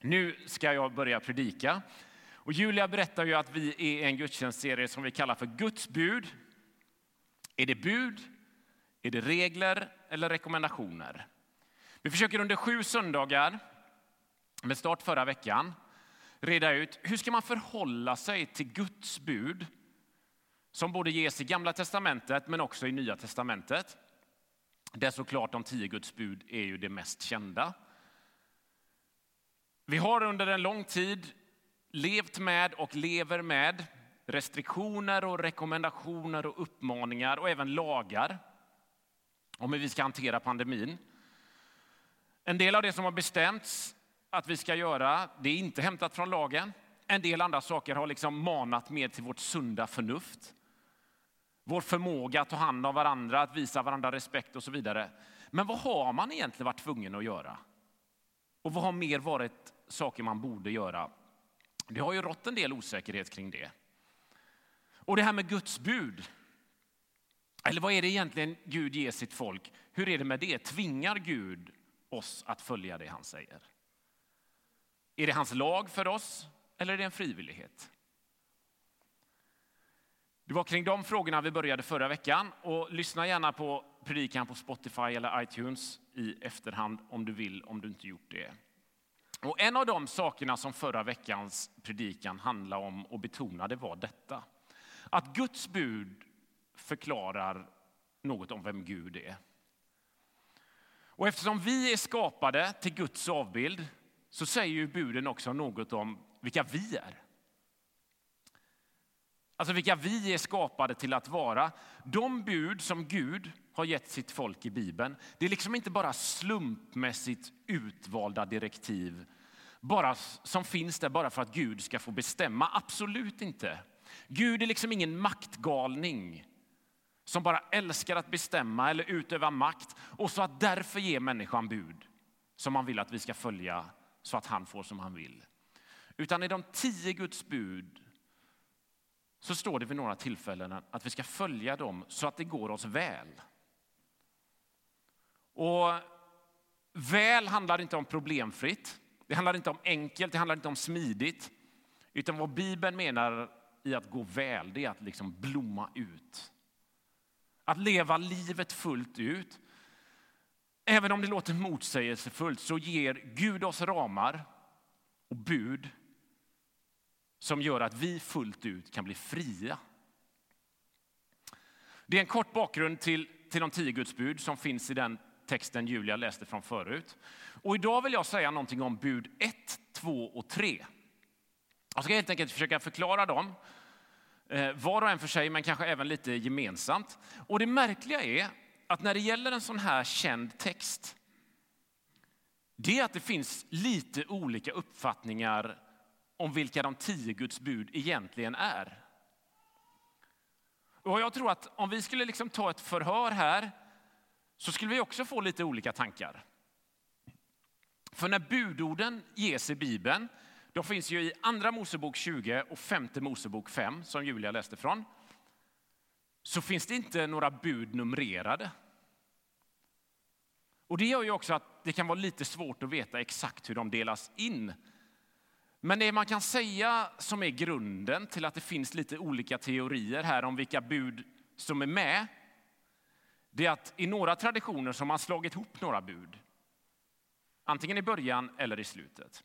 Nu ska jag börja predika. Och Julia berättar ju att vi är i en gudstjänstserie som vi kallar för Guds bud. Är det bud? Är det regler eller rekommendationer? Vi försöker under sju söndagar, med start förra veckan, reda ut hur ska man förhålla sig till Guds bud som både ges i Gamla testamentet men också i Nya testamentet. Där såklart de tio Guds bud är ju det mest kända. Vi har under en lång tid levt med och lever med restriktioner och rekommendationer och uppmaningar och även lagar om hur vi ska hantera pandemin. En del av det som har bestämts att vi ska göra, det är inte hämtat från lagen. En del andra saker har liksom manat mer till vårt sunda förnuft. Vår förmåga att ta hand om varandra, att visa varandra respekt och så vidare. Men vad har man egentligen varit tvungen att göra? Och vad har mer varit saker man borde göra? Det har ju rått en del osäkerhet kring det. Och det här med Guds bud. Eller vad är det egentligen Gud ger sitt folk? Hur är det med det? Tvingar Gud oss att följa det han säger? Är det hans lag för oss eller är det en frivillighet? Det var kring de frågorna vi började förra veckan. Och lyssna gärna på predikan på Spotify eller iTunes i efterhand om du vill, om du inte gjort det. Och en av de sakerna som förra veckans predikan handlade om och betonade var detta. Att Guds bud förklarar något om vem Gud är. Och eftersom vi är skapade till Guds avbild så säger ju buden också något om vilka vi är. Alltså vilka vi är skapade till att vara. De bud som Gud har gett sitt folk i Bibeln, det är liksom inte bara slumpmässigt utvalda direktiv bara, som finns där bara för att Gud ska få bestämma. Absolut inte. Gud är liksom ingen maktgalning som bara älskar att bestämma eller utöva makt och så att därför ge människan bud som han vill att vi ska följa så att han får som han vill. Utan i de tio Guds bud så står det vid några tillfällen att vi ska följa dem så att det går oss väl. Och väl handlar inte om problemfritt, det handlar inte om enkelt, det handlar inte om smidigt. Utan vad Bibeln menar i att gå väl, det är att liksom blomma ut. Att leva livet fullt ut. Även om det låter motsägelsefullt så ger Gud oss ramar och bud som gör att vi fullt ut kan bli fria. Det är en kort bakgrund till, till de tio Guds bud som finns i den texten Julia läste från förut. Och idag vill jag säga någonting om bud 1, 2 och 3. Jag ska helt enkelt försöka förklara dem, eh, var och en för sig men kanske även lite gemensamt. Och det märkliga är att när det gäller en sån här känd text, det är att det finns lite olika uppfattningar om vilka de tio Guds bud egentligen är. Och jag tror att om vi skulle liksom ta ett förhör här så skulle vi också få lite olika tankar. För när budorden ges i Bibeln, de finns ju i Andra Mosebok 20 och Femte Mosebok 5, som Julia läste från, så finns det inte några bud numrerade. Och det gör ju också att det kan vara lite svårt att veta exakt hur de delas in. Men det man kan säga som är grunden till att det finns lite olika teorier här om vilka bud som är med, det är att i några traditioner så har man slagit ihop några bud. Antingen i början eller i slutet.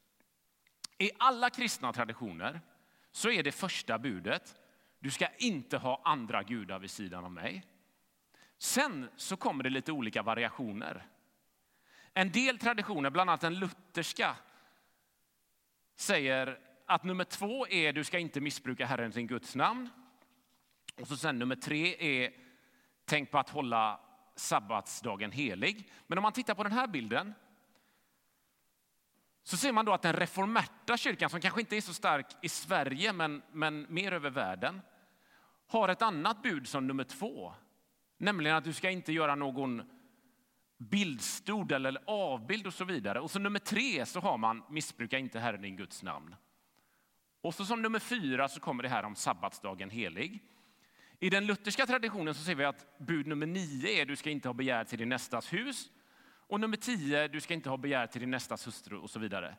I alla kristna traditioner så är det första budet, du ska inte ha andra gudar vid sidan av mig. Sen så kommer det lite olika variationer. En del traditioner, bland annat den lutherska, säger att nummer två är du ska inte missbruka Herren sin Guds namn. Och så sen nummer tre är tänk på att hålla sabbatsdagen helig. Men om man tittar på den här bilden så ser man då att den reformerta kyrkan, som kanske inte är så stark i Sverige men, men mer över världen, har ett annat bud som nummer två. Nämligen att du ska inte göra någon bildstod eller avbild och så vidare. Och som nummer tre så har man missbruka inte Herren din Guds namn. Och så som nummer fyra så kommer det här om sabbatsdagen helig. I den lutherska traditionen så ser vi att bud nummer nio är du ska inte ha begär till din nästas hus. Och nummer tio, du ska inte ha begär till din nästas hustru och så vidare.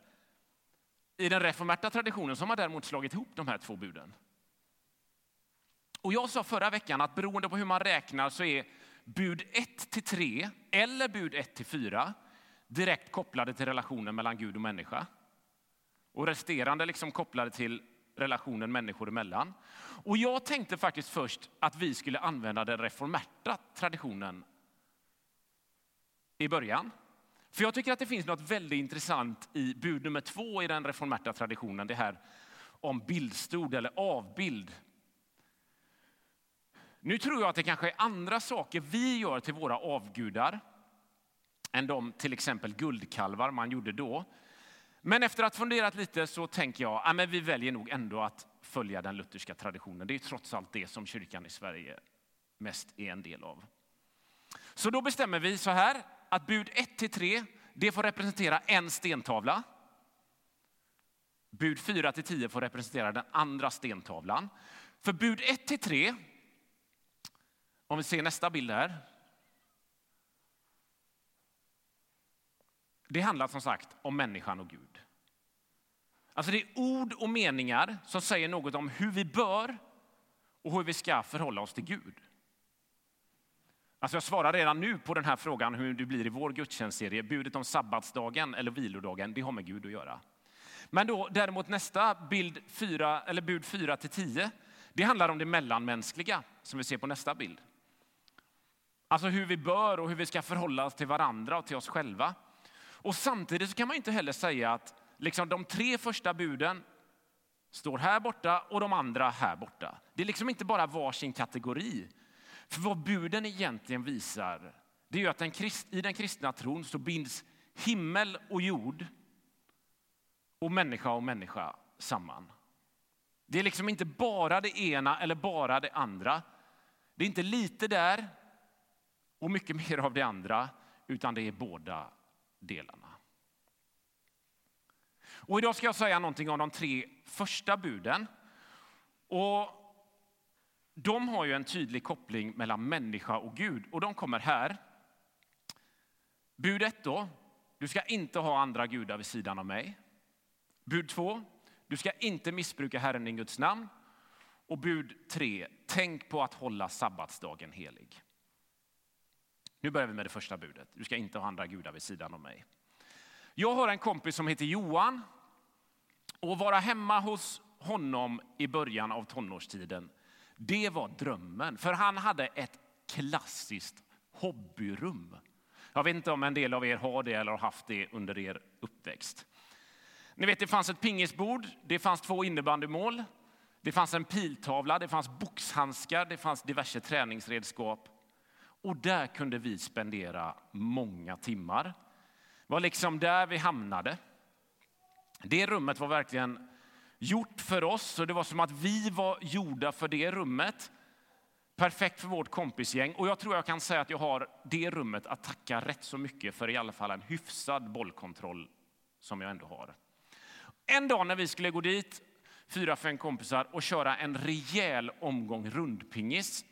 I den reformerta traditionen så har man däremot slagit ihop de här två buden. Och jag sa förra veckan att beroende på hur man räknar så är bud 1 till 3 eller bud 1 till 4 direkt kopplade till relationen mellan Gud och människa. Och resterande liksom kopplade till relationen människor emellan. Och jag tänkte faktiskt först att vi skulle använda den reformerta traditionen i början. För jag tycker att det finns något väldigt intressant i bud nummer två i den reformerta traditionen. Det här om bildstod eller avbild. Nu tror jag att det kanske är andra saker vi gör till våra avgudar än de till exempel guldkalvar man gjorde då. Men efter att ha funderat lite så tänker jag att ja, vi väljer nog ändå att följa den lutherska traditionen. Det är trots allt det som kyrkan i Sverige mest är en del av. Så då bestämmer vi så här att bud 1 till 3 det får representera en stentavla. Bud 4 till 10 får representera den andra stentavlan. För bud 1 till 3, om vi ser nästa bild här. Det handlar som sagt om människan och Gud. Alltså det är ord och meningar som säger något om hur vi bör och hur vi ska förhålla oss till Gud. Alltså jag svarar redan nu på den här frågan hur det blir i vår gudstjänstserie. Budet om sabbatsdagen eller vilodagen, det har med Gud att göra. Men då, däremot nästa bild, 4, eller bud 4 till 10, det handlar om det mellanmänskliga som vi ser på nästa bild. Alltså hur vi bör och hur vi ska förhålla oss till varandra och till oss själva. Och samtidigt så kan man inte heller säga att liksom de tre första buden står här borta och de andra här borta. Det är liksom inte bara varsin kategori. För vad buden egentligen visar, det är att den, i den kristna tron så binds himmel och jord och människa och människa samman. Det är liksom inte bara det ena eller bara det andra. Det är inte lite där och mycket mer av det andra, utan det är båda delarna. Och idag ska jag säga någonting om de tre första buden. Och de har ju en tydlig koppling mellan människa och Gud och de kommer här. Bud 1 då, du ska inte ha andra gudar vid sidan av mig. Bud 2, du ska inte missbruka Herren din Guds namn. Och bud tre, tänk på att hålla sabbatsdagen helig. Nu börjar vi med det första budet. Du ska inte ha andra gudar vid sidan om mig. Jag har en kompis som heter Johan. Och vara hemma hos honom i början av tonårstiden, det var drömmen. För han hade ett klassiskt hobbyrum. Jag vet inte om en del av er har det eller har haft det under er uppväxt. Ni vet, det fanns ett pingisbord, det fanns två innebandymål, det fanns en piltavla, det fanns boxhandskar, det fanns diverse träningsredskap. Och där kunde vi spendera många timmar. Det var liksom där vi hamnade. Det rummet var verkligen gjort för oss och det var som att vi var gjorda för det rummet. Perfekt för vårt kompisgäng och jag tror jag kan säga att jag har det rummet att tacka rätt så mycket för i alla fall en hyfsad bollkontroll som jag ändå har. En dag när vi skulle gå dit, fyra, fem kompisar och köra en rejäl omgång rundpingis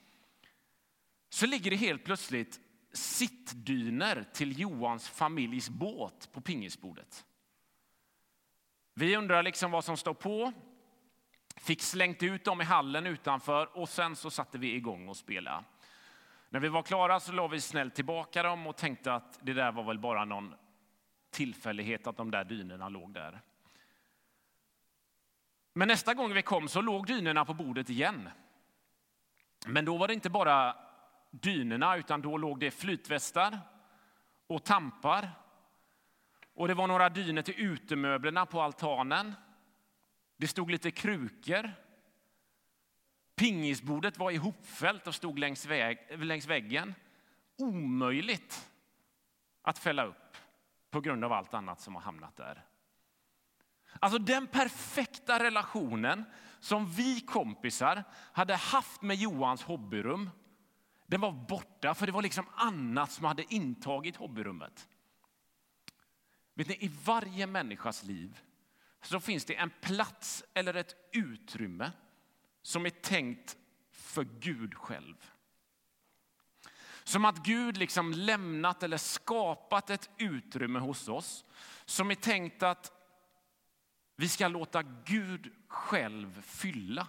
så ligger det helt plötsligt sittdyner till Johans familjs båt på pingisbordet. Vi undrar liksom vad som står på. Fick slängt ut dem i hallen utanför och sen så satte vi igång och spela. När vi var klara så la vi snällt tillbaka dem och tänkte att det där var väl bara någon tillfällighet att de där dynorna låg där. Men nästa gång vi kom så låg dynorna på bordet igen. Men då var det inte bara dynorna utan då låg det flytvästar och tampar och det var några dyner till utemöblerna på altanen. Det stod lite krukor. Pingisbordet var ihopfällt och stod längs, väg, längs väggen. Omöjligt att fälla upp på grund av allt annat som har hamnat där. Alltså den perfekta relationen som vi kompisar hade haft med Johans hobbyrum, den var borta för det var liksom annat som hade intagit hobbyrummet. Vet ni, I varje människas liv så finns det en plats eller ett utrymme som är tänkt för Gud själv. Som att Gud liksom lämnat eller skapat ett utrymme hos oss som är tänkt att vi ska låta Gud själv fylla.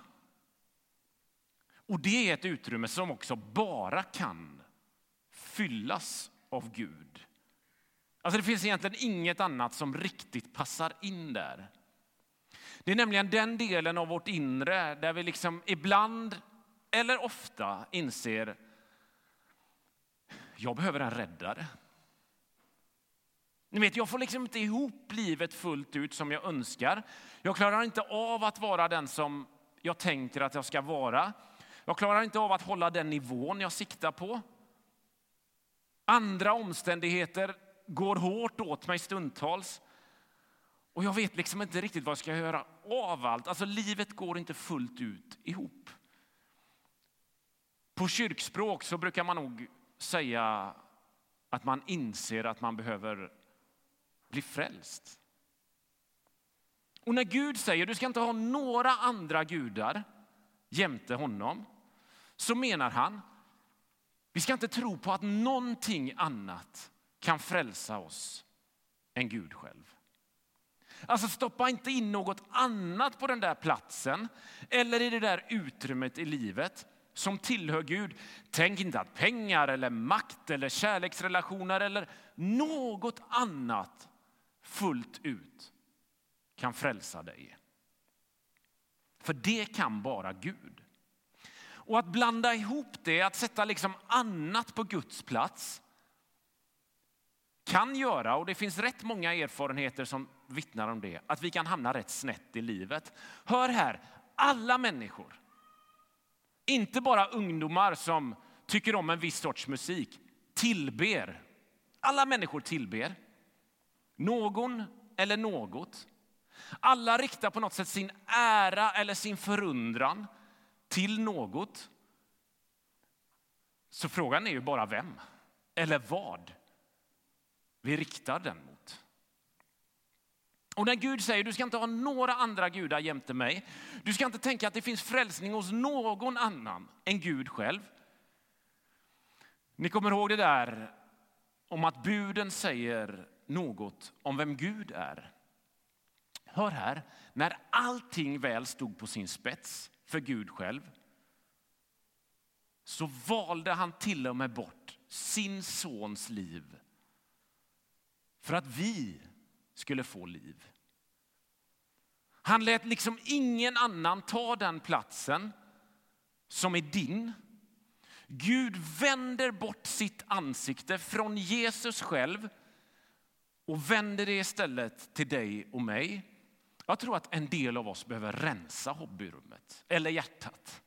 Och det är ett utrymme som också bara kan fyllas av Gud. Alltså det finns egentligen inget annat som riktigt passar in där. Det är nämligen den delen av vårt inre där vi liksom ibland eller ofta inser jag behöver en räddare. Ni vet, jag får liksom inte ihop livet fullt ut som jag önskar. Jag klarar inte av att vara den som jag tänker att jag ska vara. Jag klarar inte av att hålla den nivån jag siktar på. Andra omständigheter går hårt åt mig stundtals. Och jag vet liksom inte riktigt vad jag ska göra av allt. Alltså livet går inte fullt ut ihop. På kyrkspråk så brukar man nog säga att man inser att man behöver bli frälst. Och när Gud säger du ska inte ha några andra gudar jämte honom så menar han vi ska inte tro på att någonting annat kan frälsa oss än Gud själv. Alltså stoppa inte in något annat på den där platsen eller i det där utrymmet i livet som tillhör Gud. Tänk inte att pengar eller makt eller kärleksrelationer eller något annat fullt ut kan frälsa dig. För det kan bara Gud. Och att blanda ihop det, att sätta liksom annat på Guds plats kan göra, och det finns rätt många erfarenheter som vittnar om det, att vi kan hamna rätt snett i livet. Hör här, alla människor, inte bara ungdomar som tycker om en viss sorts musik, tillber. Alla människor tillber. Någon eller något. Alla riktar på något sätt sin ära eller sin förundran till något. Så frågan är ju bara vem eller vad vi riktar den mot. Och när Gud säger du ska inte ha några andra gudar jämte mig. Du ska inte tänka att det finns frälsning hos någon annan än Gud själv. Ni kommer ihåg det där om att buden säger något om vem Gud är. Hör här, när allting väl stod på sin spets för Gud själv så valde han till och med bort sin sons liv för att vi skulle få liv. Han lät liksom ingen annan ta den platsen som är din. Gud vänder bort sitt ansikte från Jesus själv och vänder det istället till dig och mig. Jag tror att en del av oss behöver rensa hobbyrummet eller hjärtat.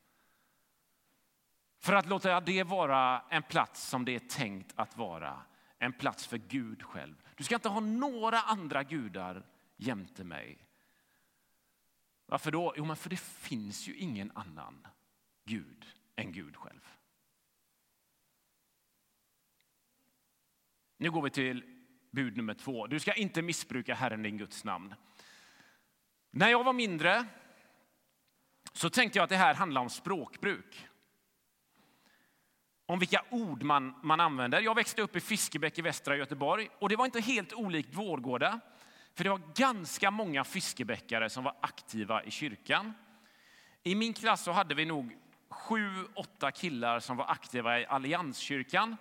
För att låta det vara en plats som det är tänkt att vara. En plats för Gud själv. Du ska inte ha några andra gudar jämte mig. Varför då? Jo, men för det finns ju ingen annan Gud än Gud själv. Nu går vi till bud nummer två. Du ska inte missbruka Herren din Guds namn. När jag var mindre så tänkte jag att det här handlar om språkbruk. Om vilka ord man, man använder. Jag växte upp i Fiskebäck i västra Göteborg och det var inte helt olikt Vårgårda. För det var ganska många fiskebäckare som var aktiva i kyrkan. I min klass så hade vi nog sju, åtta killar som var aktiva i Allianskyrkan,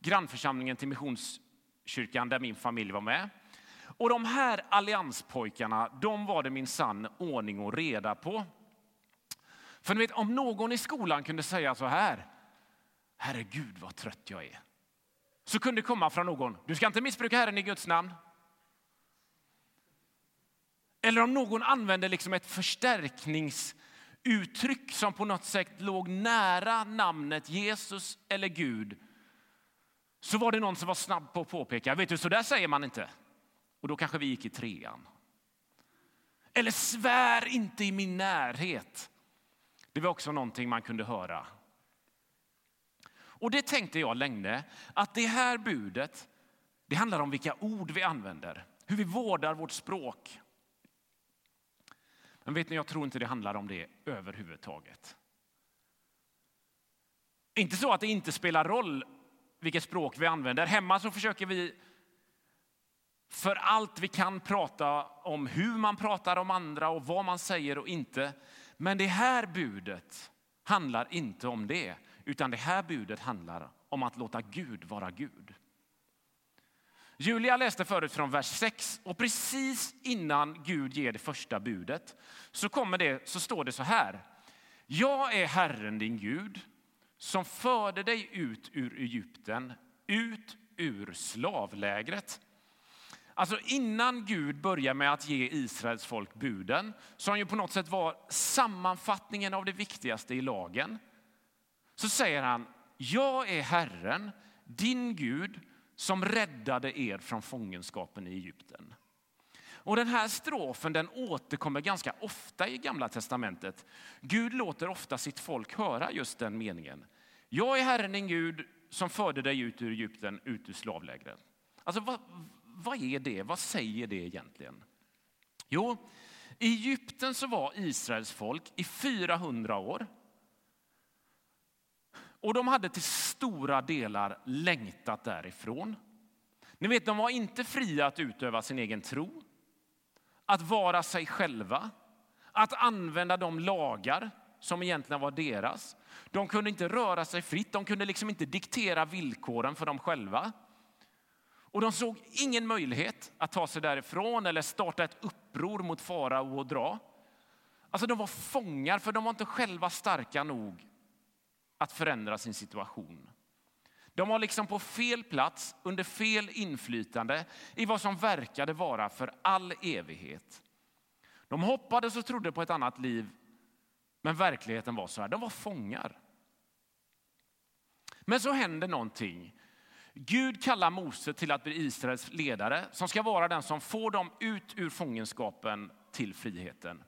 grannförsamlingen till Missions kyrkan där min familj var med. Och de här allianspojkarna, de var det min sann ordning och reda på. För ni vet, om någon i skolan kunde säga så här, herregud vad trött jag är. Så kunde det komma från någon, du ska inte missbruka Herren i Guds namn. Eller om någon använde liksom ett förstärkningsuttryck som på något sätt låg nära namnet Jesus eller Gud så var det någon som var snabb på att påpeka, vet du, så där säger man inte. Och då kanske vi gick i trean. Eller svär inte i min närhet. Det var också någonting man kunde höra. Och det tänkte jag länge, att det här budet, det handlar om vilka ord vi använder, hur vi vårdar vårt språk. Men vet ni, jag tror inte det handlar om det överhuvudtaget. Inte så att det inte spelar roll vilket språk vi använder. Hemma så försöker vi för allt vi kan prata om hur man pratar om andra och vad man säger och inte. Men det här budet handlar inte om det, utan det här budet handlar om att låta Gud vara Gud. Julia läste förut från vers 6 och precis innan Gud ger det första budet så, kommer det, så står det så här. Jag är Herren din Gud som förde dig ut ur Egypten, ut ur slavlägret. Alltså innan Gud börjar med att ge Israels folk buden, som ju på något sätt var sammanfattningen av det viktigaste i lagen, så säger han, jag är Herren, din Gud, som räddade er från fångenskapen i Egypten. Och den här strofen den återkommer ganska ofta i Gamla testamentet. Gud låter ofta sitt folk höra just den meningen. Jag är Herren din Gud som förde dig ut ur Egypten, ut ur slavlägret. Alltså vad, vad är det? Vad säger det egentligen? Jo, i Egypten så var Israels folk i 400 år. Och de hade till stora delar längtat därifrån. Ni vet, de var inte fria att utöva sin egen tro, att vara sig själva, att använda de lagar som egentligen var deras. De kunde inte röra sig fritt, de kunde liksom inte diktera villkoren för dem själva. Och de såg ingen möjlighet att ta sig därifrån eller starta ett uppror mot farao och dra. Alltså de var fångar för de var inte själva starka nog att förändra sin situation. De var liksom på fel plats under fel inflytande i vad som verkade vara för all evighet. De hoppades och trodde på ett annat liv, men verkligheten var så här. De var fångar. Men så hände någonting. Gud kallar Mose till att bli Israels ledare som ska vara den som får dem ut ur fångenskapen till friheten.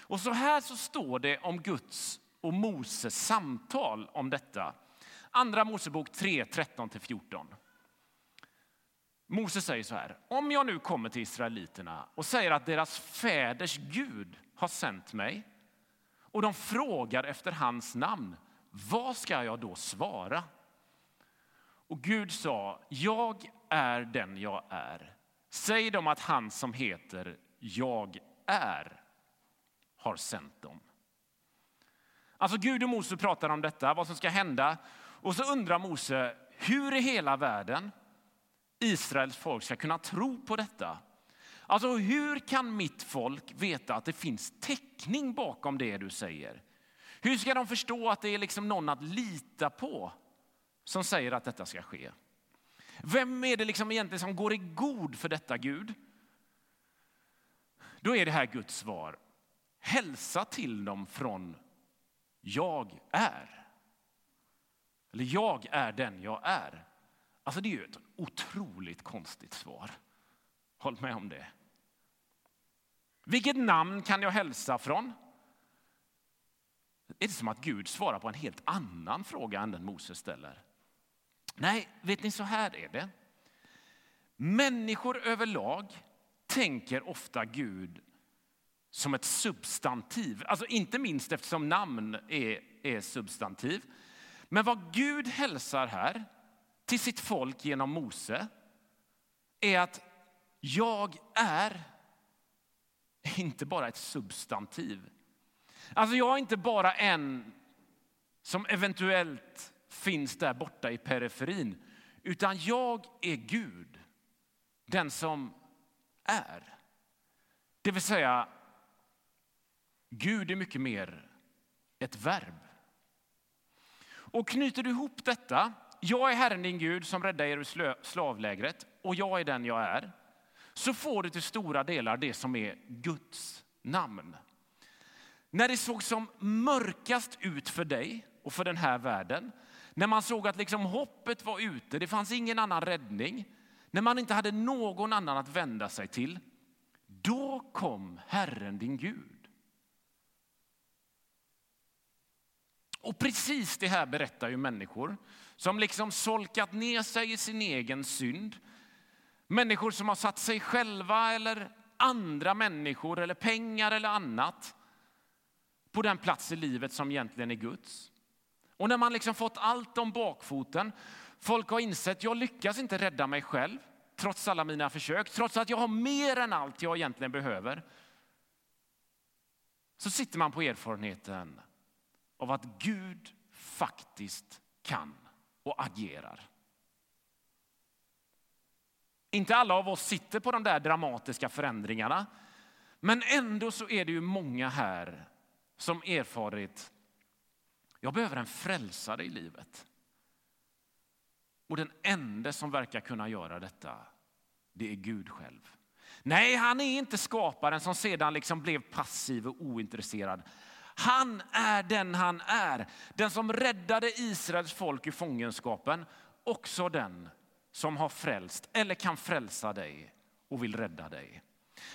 Och så här så står det om Guds och Moses samtal om detta. Andra Mosebok 3, 13-14. Mose säger så här. Om jag nu kommer till israeliterna och säger att deras fäders Gud har sänt mig och de frågar efter hans namn, vad ska jag då svara? Och Gud sa, jag är den jag är. Säg dem att han som heter Jag är har sänt dem. Alltså Gud och Mose pratar om detta, vad som ska hända. Och så undrar Mose hur i hela världen Israels folk ska kunna tro på detta. Alltså hur kan mitt folk veta att det finns täckning bakom det du säger? Hur ska de förstå att det är liksom någon att lita på som säger att detta ska ske? Vem är det liksom egentligen som går i god för detta Gud? Då är det här Guds svar. Hälsa till dem från jag är. Eller jag är den jag är. Alltså det är ju ett otroligt konstigt svar. Håll med om det. Vilket namn kan jag hälsa från? Är det som att Gud svarar på en helt annan fråga än den Moses ställer? Nej, vet ni, så här är det. Människor överlag tänker ofta Gud som ett substantiv. Alltså inte minst eftersom namn är, är substantiv. Men vad Gud hälsar här till sitt folk genom Mose är att jag är inte bara ett substantiv. Alltså jag är inte bara en som eventuellt finns där borta i periferin. Utan jag är Gud, den som är. Det vill säga, Gud är mycket mer ett verb. Och knyter du ihop detta, jag är Herren din Gud som räddade er ur slavlägret och jag är den jag är, så får du till stora delar det som är Guds namn. När det såg som mörkast ut för dig och för den här världen, när man såg att liksom hoppet var ute, det fanns ingen annan räddning, när man inte hade någon annan att vända sig till, då kom Herren din Gud Och precis det här berättar ju människor som liksom solkat ner sig i sin egen synd. Människor som har satt sig själva eller andra människor eller pengar eller annat på den plats i livet som egentligen är Guds. Och när man liksom fått allt om bakfoten, folk har insett jag lyckas inte rädda mig själv. trots alla mina försök, trots att jag har mer än allt jag egentligen behöver, så sitter man på erfarenheten av att Gud faktiskt kan och agerar. Inte alla av oss sitter på de där dramatiska förändringarna, men ändå så är det ju många här som erfarit jag behöver en frälsare i livet. Och den enda som verkar kunna göra detta, det är Gud själv. Nej, han är inte skaparen som sedan liksom blev passiv och ointresserad. Han är den han är, den som räddade Israels folk ur fångenskapen, också den som har frälst eller kan frälsa dig och vill rädda dig.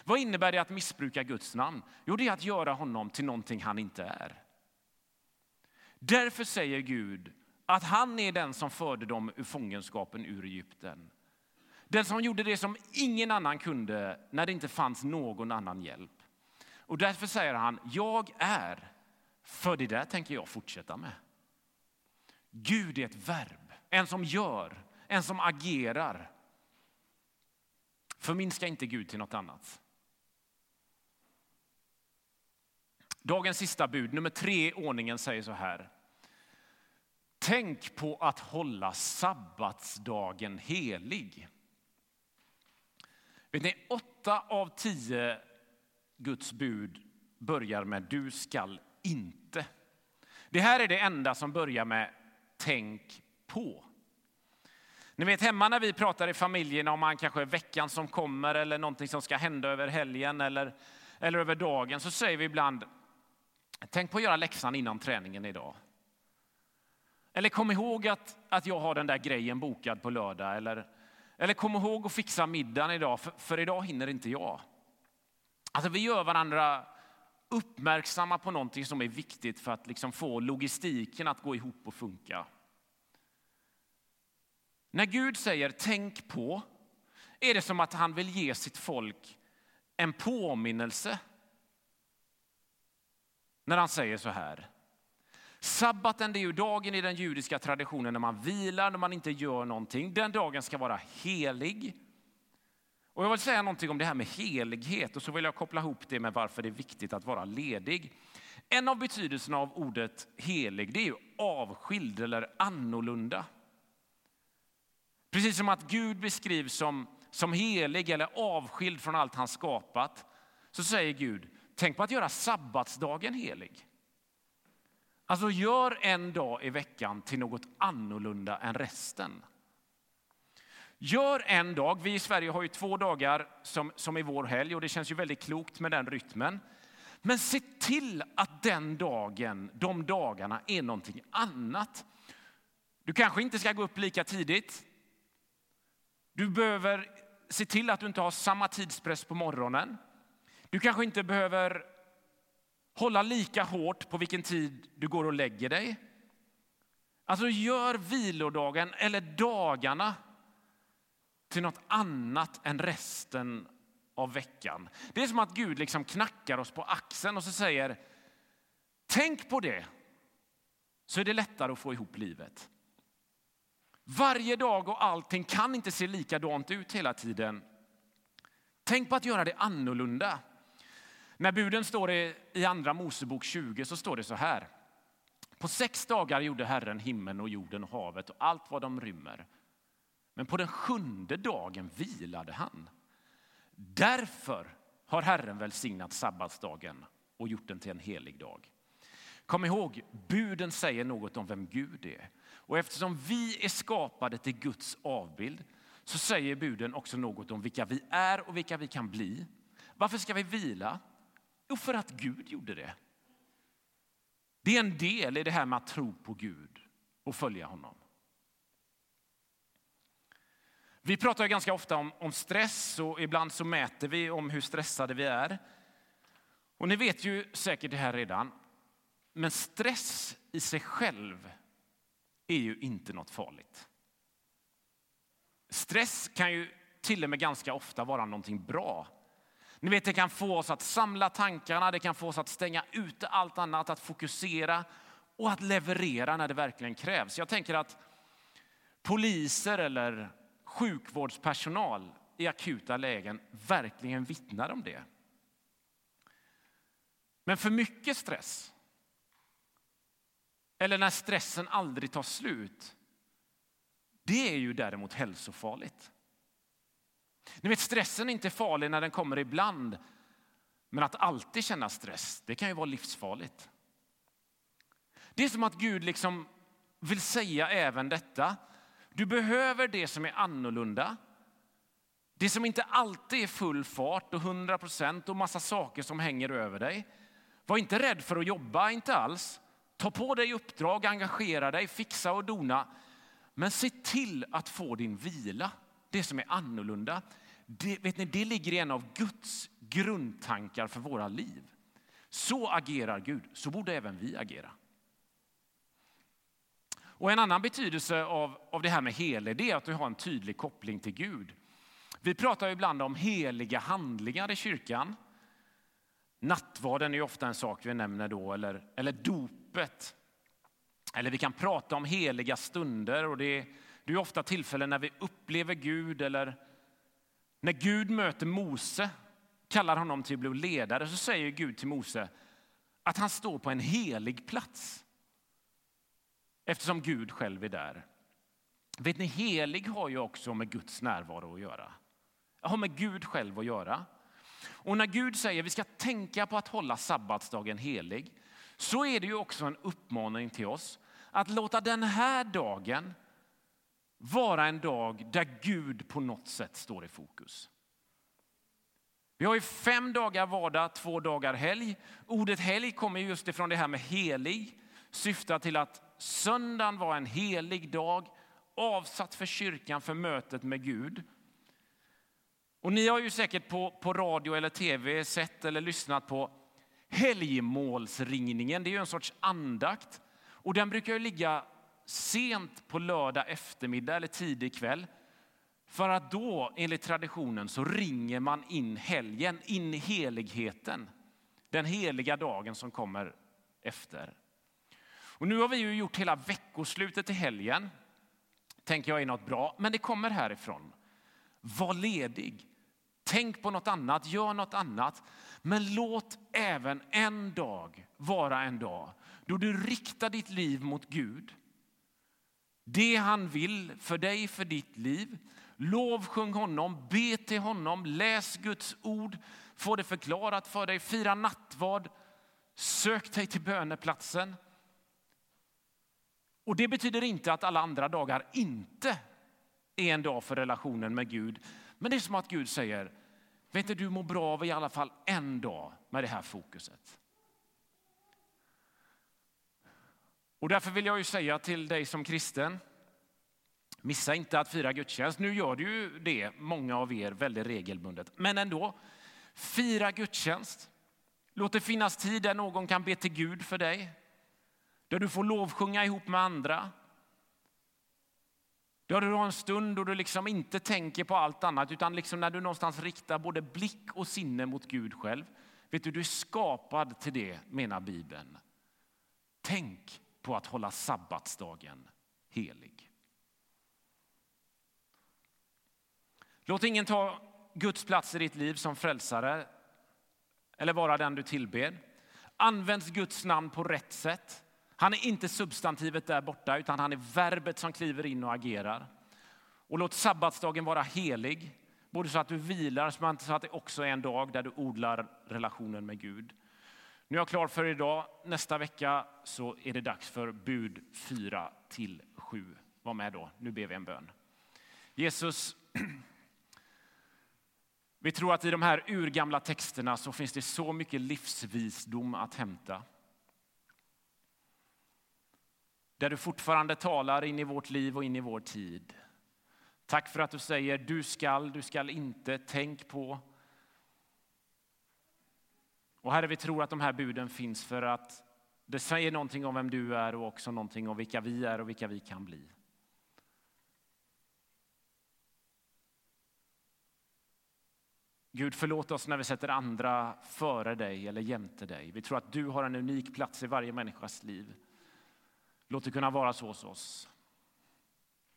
Vad innebär det att missbruka Guds namn? Jo, det är att göra honom till någonting han inte är. Därför säger Gud att han är den som förde dem ur fångenskapen ur Egypten. Den som gjorde det som ingen annan kunde när det inte fanns någon annan hjälp. Och därför säger han, jag är, för det där tänker jag fortsätta med. Gud är ett verb, en som gör, en som agerar. Förminska inte Gud till något annat. Dagens sista bud, nummer tre i ordningen, säger så här. Tänk på att hålla sabbatsdagen helig. Vet ni, åtta av tio Guds bud börjar med du skall inte. Det här är det enda som börjar med tänk på. Ni vet hemma när vi pratar i familjen om man kanske veckan som kommer eller någonting som ska hända över helgen eller, eller över dagen så säger vi ibland tänk på att göra läxan innan träningen idag. Eller kom ihåg att, att jag har den där grejen bokad på lördag. Eller, eller kom ihåg att fixa middagen idag, för, för idag hinner inte jag. Alltså vi gör varandra uppmärksamma på någonting som är viktigt för att liksom få logistiken att gå ihop och funka. När Gud säger tänk på är det som att han vill ge sitt folk en påminnelse. När han säger så här. Sabbaten är ju dagen i den judiska traditionen när man vilar, när man inte gör någonting. Den dagen ska vara helig. Och jag vill säga någonting om det här med helighet och så vill jag koppla ihop det med varför det är viktigt att vara ledig. En av betydelserna av ordet helig det är ju avskild eller annorlunda. Precis som att Gud beskrivs som, som helig eller avskild från allt han skapat så säger Gud, tänk på att göra sabbatsdagen helig. Alltså gör en dag i veckan till något annorlunda än resten. Gör en dag, vi i Sverige har ju två dagar som, som är vår helg och det känns ju väldigt klokt med den rytmen. Men se till att den dagen, de dagarna är någonting annat. Du kanske inte ska gå upp lika tidigt. Du behöver se till att du inte har samma tidspress på morgonen. Du kanske inte behöver hålla lika hårt på vilken tid du går och lägger dig. Alltså gör vilodagen eller dagarna till något annat än resten av veckan. Det är som att Gud liksom knackar oss på axeln och så säger tänk på det så är det lättare att få ihop livet. Varje dag och allting kan inte se likadant ut hela tiden. Tänk på att göra det annorlunda. När buden står i Andra Mosebok 20 så står det så här. På sex dagar gjorde Herren himlen och jorden och havet och allt vad de rymmer. Men på den sjunde dagen vilade han. Därför har Herren välsignat sabbatsdagen och gjort den till en helig dag. Kom ihåg, buden säger något om vem Gud är. Och eftersom vi är skapade till Guds avbild så säger buden också något om vilka vi är och vilka vi kan bli. Varför ska vi vila? Jo, för att Gud gjorde det. Det är en del i det här med att tro på Gud och följa honom. Vi pratar ganska ofta om, om, stress och ibland så mäter vi om hur stressade vi är. Och ni vet ju säkert det här redan. Men stress i sig själv är ju inte något farligt. Stress kan ju till och med ganska ofta vara någonting bra. Ni vet, det kan få oss att samla tankarna, det kan få oss att stänga ute allt annat, att fokusera och att leverera när det verkligen krävs. Jag tänker att poliser eller sjukvårdspersonal i akuta lägen verkligen vittnar om det. Men för mycket stress, eller när stressen aldrig tar slut, det är ju däremot hälsofarligt. Ni vet, stressen är inte farlig när den kommer ibland, men att alltid känna stress, det kan ju vara livsfarligt. Det är som att Gud liksom vill säga även detta. Du behöver det som är annorlunda. Det som inte alltid är full fart och 100 procent och massa saker som hänger över dig. Var inte rädd för att jobba, inte alls. Ta på dig uppdrag, engagera dig, fixa och dona. Men se till att få din vila, det som är annorlunda. Det, vet ni, det ligger i en av Guds grundtankar för våra liv. Så agerar Gud, så borde även vi agera. Och En annan betydelse av, av det här med helig är att du har en tydlig koppling till Gud. Vi pratar ibland om heliga handlingar i kyrkan. Nattvarden är ofta en sak vi nämner då, eller, eller dopet. Eller vi kan prata om heliga stunder och det är, det är ofta tillfällen när vi upplever Gud eller när Gud möter Mose, kallar honom till att bli ledare, så säger Gud till Mose att han står på en helig plats. Eftersom Gud själv är där. Vet ni, helig har ju också med Guds närvaro att göra. Det har med Gud själv att göra. Och när Gud säger att vi ska tänka på att hålla sabbatsdagen helig så är det ju också en uppmaning till oss att låta den här dagen vara en dag där Gud på något sätt står i fokus. Vi har ju fem dagar vardag, två dagar helg. Ordet helg kommer just ifrån det här med helig, syftar till att söndagen var en helig dag avsatt för kyrkan för mötet med Gud. Och ni har ju säkert på, på radio eller tv sett eller lyssnat på helgmålsringningen. Det är ju en sorts andakt och den brukar ju ligga sent på lördag eftermiddag eller tidig kväll. För att då, enligt traditionen, så ringer man in helgen, in i heligheten. Den heliga dagen som kommer efter. Och nu har vi ju gjort hela veckoslutet till helgen. Tänker jag är något bra, men det kommer härifrån. Var ledig. Tänk på något annat, gör något annat. Men låt även en dag vara en dag då du riktar ditt liv mot Gud. Det han vill för dig, för ditt liv. Lovsjung honom, be till honom, läs Guds ord, få det förklarat för dig, fira nattvard, sök dig till böneplatsen. Och det betyder inte att alla andra dagar inte är en dag för relationen med Gud. Men det är som att Gud säger, vet du, du mår bra av i alla fall en dag med det här fokuset. Och därför vill jag ju säga till dig som kristen, missa inte att fira gudstjänst. Nu gör du ju det, många av er, väldigt regelbundet. Men ändå, fira gudstjänst. Låt det finnas tid där någon kan be till Gud för dig. Där du får lovsjunga ihop med andra. Ja, du har en stund då du liksom inte tänker på allt annat utan liksom när du någonstans riktar både blick och sinne mot Gud själv. Vet du, du är skapad till det, menar Bibeln. Tänk på att hålla sabbatsdagen helig. Låt ingen ta Guds plats i ditt liv som frälsare eller vara den du tillber. Används Guds namn på rätt sätt. Han är inte substantivet där borta, utan han är verbet som kliver in och agerar. Och låt sabbatsdagen vara helig, både så att du vilar, men så att det också är en dag där du odlar relationen med Gud. Nu är jag klar för idag. Nästa vecka så är det dags för bud 4 till 7. Var med då, nu ber vi en bön. Jesus, vi tror att i de här urgamla texterna så finns det så mycket livsvisdom att hämta. Där du fortfarande talar in i vårt liv och in i vår tid. Tack för att du säger du skall, du skall inte, tänk på. Och Herre, vi tror att de här buden finns för att det säger någonting om vem du är och också någonting om vilka vi är och vilka vi kan bli. Gud, förlåt oss när vi sätter andra före dig eller jämte dig. Vi tror att du har en unik plats i varje människas liv. Låt det kunna vara så hos oss.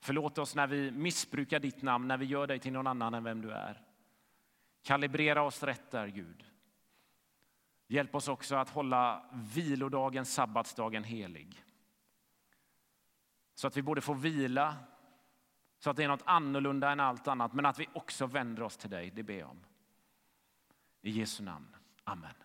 Förlåt oss när vi missbrukar ditt namn, när vi gör dig till någon annan än vem du är. Kalibrera oss rätt där, Gud. Hjälp oss också att hålla vilodagen, sabbatsdagen helig. Så att vi både får vila, så att det är något annorlunda än allt annat, men att vi också vänder oss till dig. Det ber jag om. I Jesu namn. Amen.